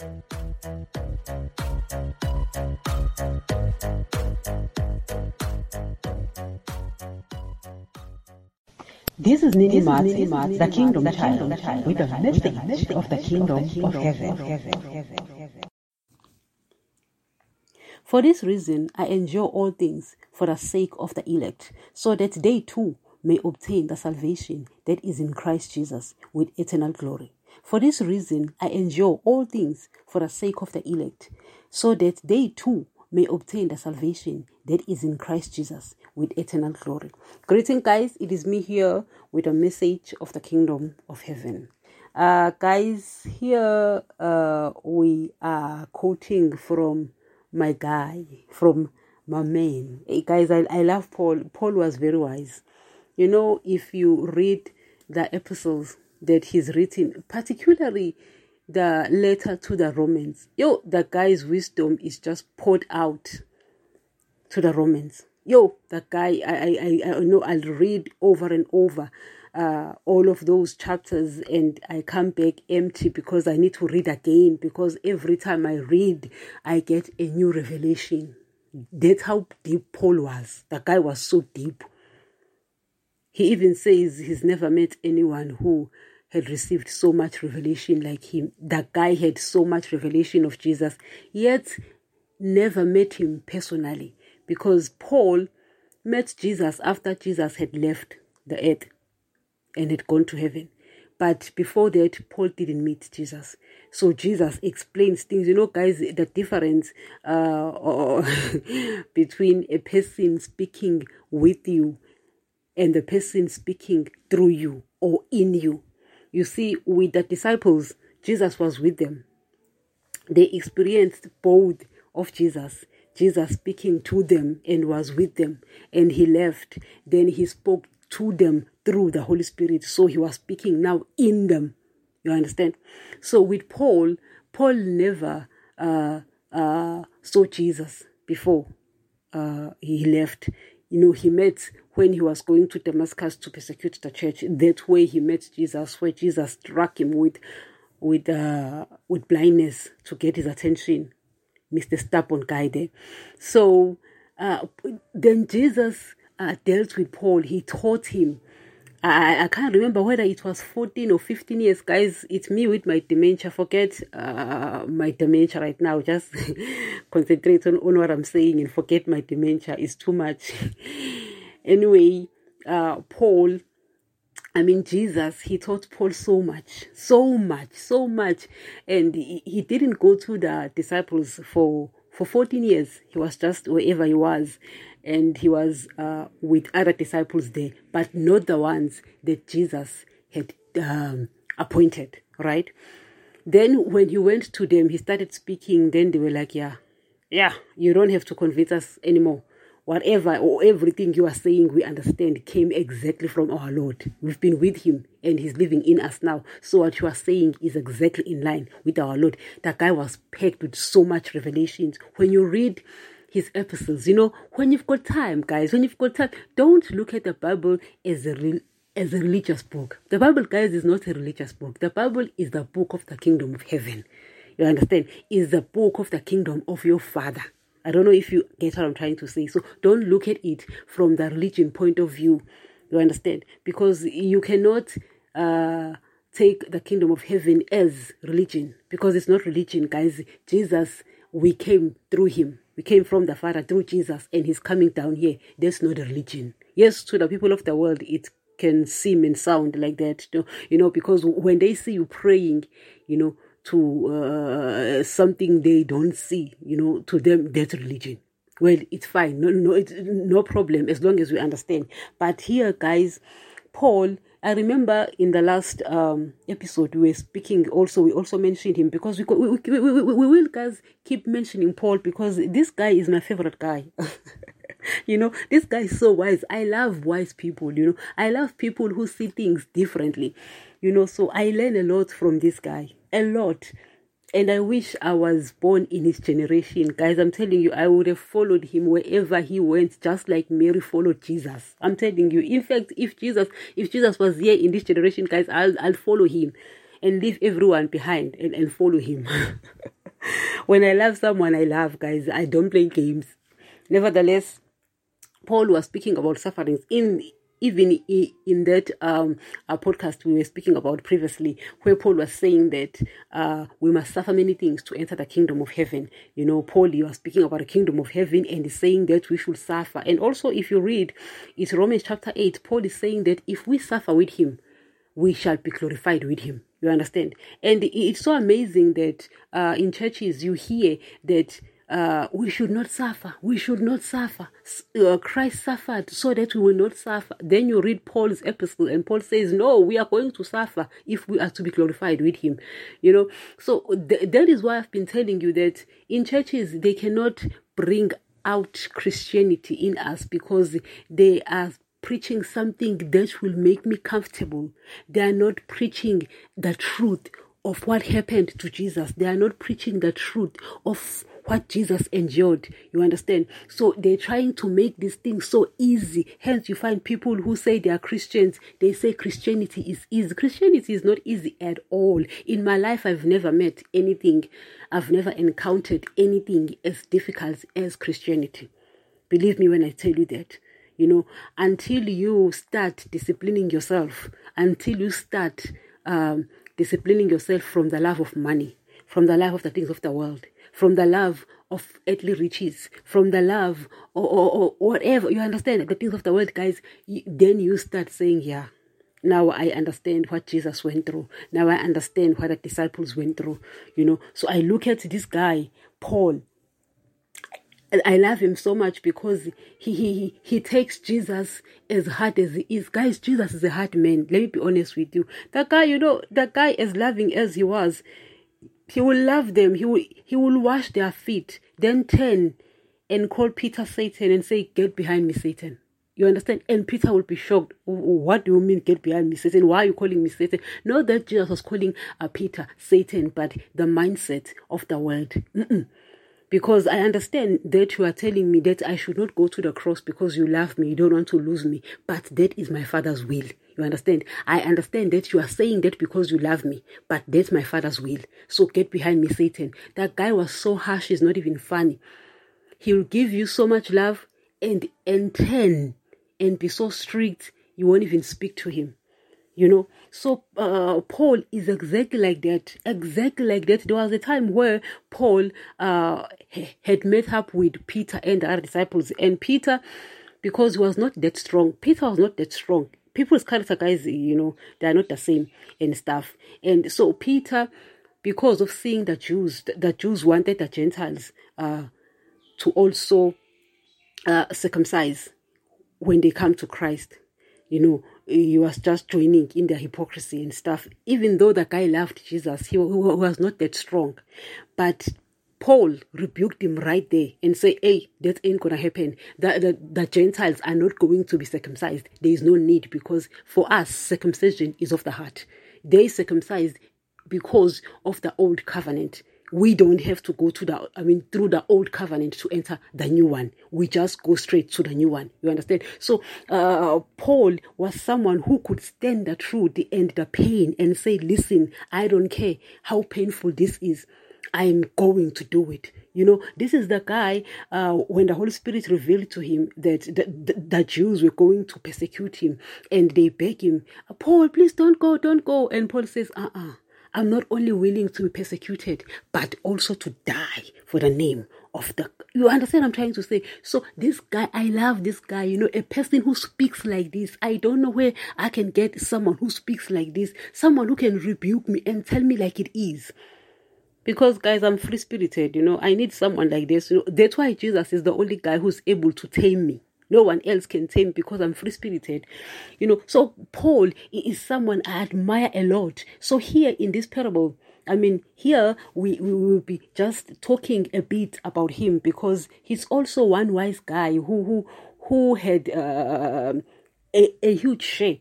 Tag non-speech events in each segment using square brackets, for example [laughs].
This is Nini Mats, the Kingdom Child, with a message of the Kingdom of Heaven. For this reason, I endure all things for the sake of the elect, so that they too may obtain the salvation that is in Christ Jesus with eternal glory. For this reason, I endure all things for the sake of the elect, so that they too may obtain the salvation that is in Christ Jesus with eternal glory. Greeting, guys. It is me here with a message of the kingdom of heaven. Uh, guys, here uh, we are quoting from my guy, from my man. Hey, guys, I, I love Paul. Paul was very wise. You know, if you read the epistles that he's written, particularly the letter to the Romans. Yo, the guy's wisdom is just poured out to the Romans. Yo, the guy, I, I, I know I'll read over and over uh, all of those chapters and I come back empty because I need to read again because every time I read, I get a new revelation. That's how deep Paul was. The guy was so deep. He even says he's never met anyone who had received so much revelation like him. That guy had so much revelation of Jesus, yet never met him personally because Paul met Jesus after Jesus had left the earth and had gone to heaven. But before that, Paul didn't meet Jesus. So Jesus explains things. You know, guys, the difference uh, [laughs] between a person speaking with you and the person speaking through you or in you. You see, with the disciples, Jesus was with them. They experienced both of Jesus. Jesus speaking to them and was with them, and he left. Then he spoke to them through the Holy Spirit. So he was speaking now in them. You understand? So with Paul, Paul never uh, uh, saw Jesus before uh, he left. You know, he met when he was going to Damascus to persecute the church. That way he met Jesus, where Jesus struck him with with uh, with blindness to get his attention. Mr. Stubborn guy there. So uh, then Jesus uh, dealt with Paul. He taught him. I, I can't remember whether it was 14 or 15 years. Guys, it's me with my dementia. Forget uh, my dementia right now. Just [laughs] concentrate on, on what I'm saying and forget my dementia. It's too much. [laughs] anyway, uh, Paul I mean, Jesus, he taught Paul so much, so much, so much. And he, he didn't go to the disciples for, for 14 years. He was just wherever he was. And he was uh, with other disciples there, but not the ones that Jesus had um, appointed, right? Then when he went to them, he started speaking. Then they were like, yeah, yeah, you don't have to convince us anymore whatever or everything you are saying, we understand came exactly from our Lord. We've been with Him and He's living in us now. So what you are saying is exactly in line with our Lord. That guy was packed with so much revelations. When you read his epistles, you know, when you've got time, guys, when you've got time, don't look at the Bible as a real as a religious book. The Bible, guys, is not a religious book. The Bible is the book of the kingdom of heaven. You understand? Is the book of the kingdom of your father. I don't know if you get what I'm trying to say. So don't look at it from the religion point of view. You understand? Because you cannot uh, take the kingdom of heaven as religion because it's not religion, guys. Jesus, we came through him. We came from the Father through Jesus, and he's coming down here. That's not a religion. Yes, to the people of the world, it can seem and sound like that, you know, because when they see you praying, you know, to uh, something they don't see. You know, to them that's religion. Well, it's fine. No, no, it's no problem as long as we understand. But here, guys, Paul. I remember in the last um, episode we were speaking. Also, we also mentioned him because we we, we, we, we will guys keep mentioning Paul because this guy is my favorite guy. [laughs] you know, this guy is so wise. I love wise people. You know, I love people who see things differently. You know, so I learn a lot from this guy a lot. And I wish I was born in his generation. Guys, I'm telling you, I would have followed him wherever he went, just like Mary followed Jesus. I'm telling you. In fact, if Jesus, if Jesus was here in this generation, guys, I'll I'll follow him and leave everyone behind and, and follow him. [laughs] when I love someone, I love, guys. I don't play games. Nevertheless, Paul was speaking about sufferings in even in that um, uh, podcast we were speaking about previously, where Paul was saying that uh, we must suffer many things to enter the kingdom of heaven. You know, Paul, you are speaking about the kingdom of heaven and is saying that we should suffer. And also, if you read, it's Romans chapter 8, Paul is saying that if we suffer with him, we shall be glorified with him. You understand? And it's so amazing that uh, in churches you hear that uh, we should not suffer. We should not suffer. Uh, Christ suffered so that we will not suffer. Then you read Paul's epistle, and Paul says, No, we are going to suffer if we are to be glorified with him. You know, so th- that is why I've been telling you that in churches they cannot bring out Christianity in us because they are preaching something that will make me comfortable. They are not preaching the truth of what happened to Jesus. They are not preaching the truth of what Jesus endured. You understand? So they're trying to make this thing so easy. Hence, you find people who say they are Christians, they say Christianity is easy. Christianity is not easy at all. In my life, I've never met anything, I've never encountered anything as difficult as Christianity. Believe me when I tell you that you know, until you start disciplining yourself, until you start um, disciplining yourself from the love of money, from the love of the things of the world, from the love of earthly riches, from the love or, or, or whatever. You understand the things of the world, guys. Then you start saying, yeah. Now I understand what Jesus went through. Now I understand what the disciples went through. You know, so I look at this guy, Paul, I love him so much because he, he he takes Jesus as hard as he is. Guys, Jesus is a hard man. Let me be honest with you. That guy, you know, that guy as loving as he was, he will love them. He will he will wash their feet, then turn and call Peter Satan and say, Get behind me, Satan. You understand? And Peter will be shocked. What do you mean, get behind me, Satan? Why are you calling me Satan? Not that Jesus was calling uh, Peter Satan, but the mindset of the world. Mm-mm because I understand that you are telling me that I should not go to the cross because you love me, you don't want to lose me, but that is my Father's will. You understand? I understand that you are saying that because you love me, but that's my Father's will. So get behind me, Satan. That guy was so harsh, he's not even funny. He will give you so much love and and turn and be so strict, you won't even speak to him you know. So uh, paul is exactly like that exactly like that. There was a time where paul uh, had met up with peter and the other disciples and peter because he was not that strong peter was not that strong. People's character guys you know they are not the same and stuff. And so peter because of seeing the jews the jews wanted the gentiles uh, to also uh, circumcise when they come to christ you know he was just joining in their hypocrisy and stuff. Even though the guy loved Jesus, he, he was not that strong. But Paul rebuked him right there and said, Hey, that ain't gonna happen. The, the, the Gentiles are not going to be circumcised. There is no need because for us, circumcision is of the heart. They circumcised because of the old covenant we don't have to go to the i mean through the old covenant to enter the new one. We just go straight to the new one. You understand? So uh, paul was someone who could stand the truth and the pain and say listen i don't care how painful this is. I'm going to do it. You know this is the guy uh, when the holy spirit revealed to him that the, the, the jews were going to persecute him and they beg him paul please don't go don't go. And paul says uh-uh I'm not only willing to be persecuted, but also to die for the name of the. You understand I'm trying to say? So, this guy, I love this guy, you know, a person who speaks like this. I don't know where I can get someone who speaks like this, someone who can rebuke me and tell me like it is. Because, guys, I'm free spirited, you know, I need someone like this. You know, that's why Jesus is the only guy who's able to tame me no one else can tame because I'm free spirited. You know, so Paul is someone I admire a lot. So here in this parable, I mean, here we, we will be just talking a bit about him because he's also one wise guy who who who had uh, a, a huge share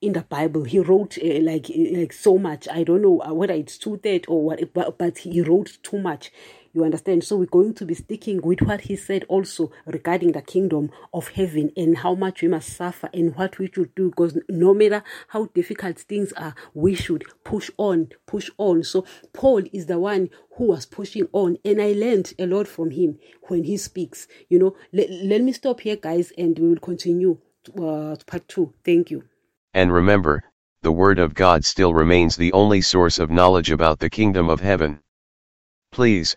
in the Bible. He wrote uh, like like so much. I don't know whether it's too that or what, but, but he wrote too much You understand? So we're going to be sticking with what he said also regarding the kingdom of heaven and how much we must suffer and what we should do. Because no matter how difficult things are, we should push on, push on. So Paul is the one who was pushing on, and I learned a lot from him when he speaks. You know, let, let me stop here, guys, and we will continue to, uh, part two. Thank you. And remember, the Word of God still remains the only source of knowledge about the kingdom of heaven. Please,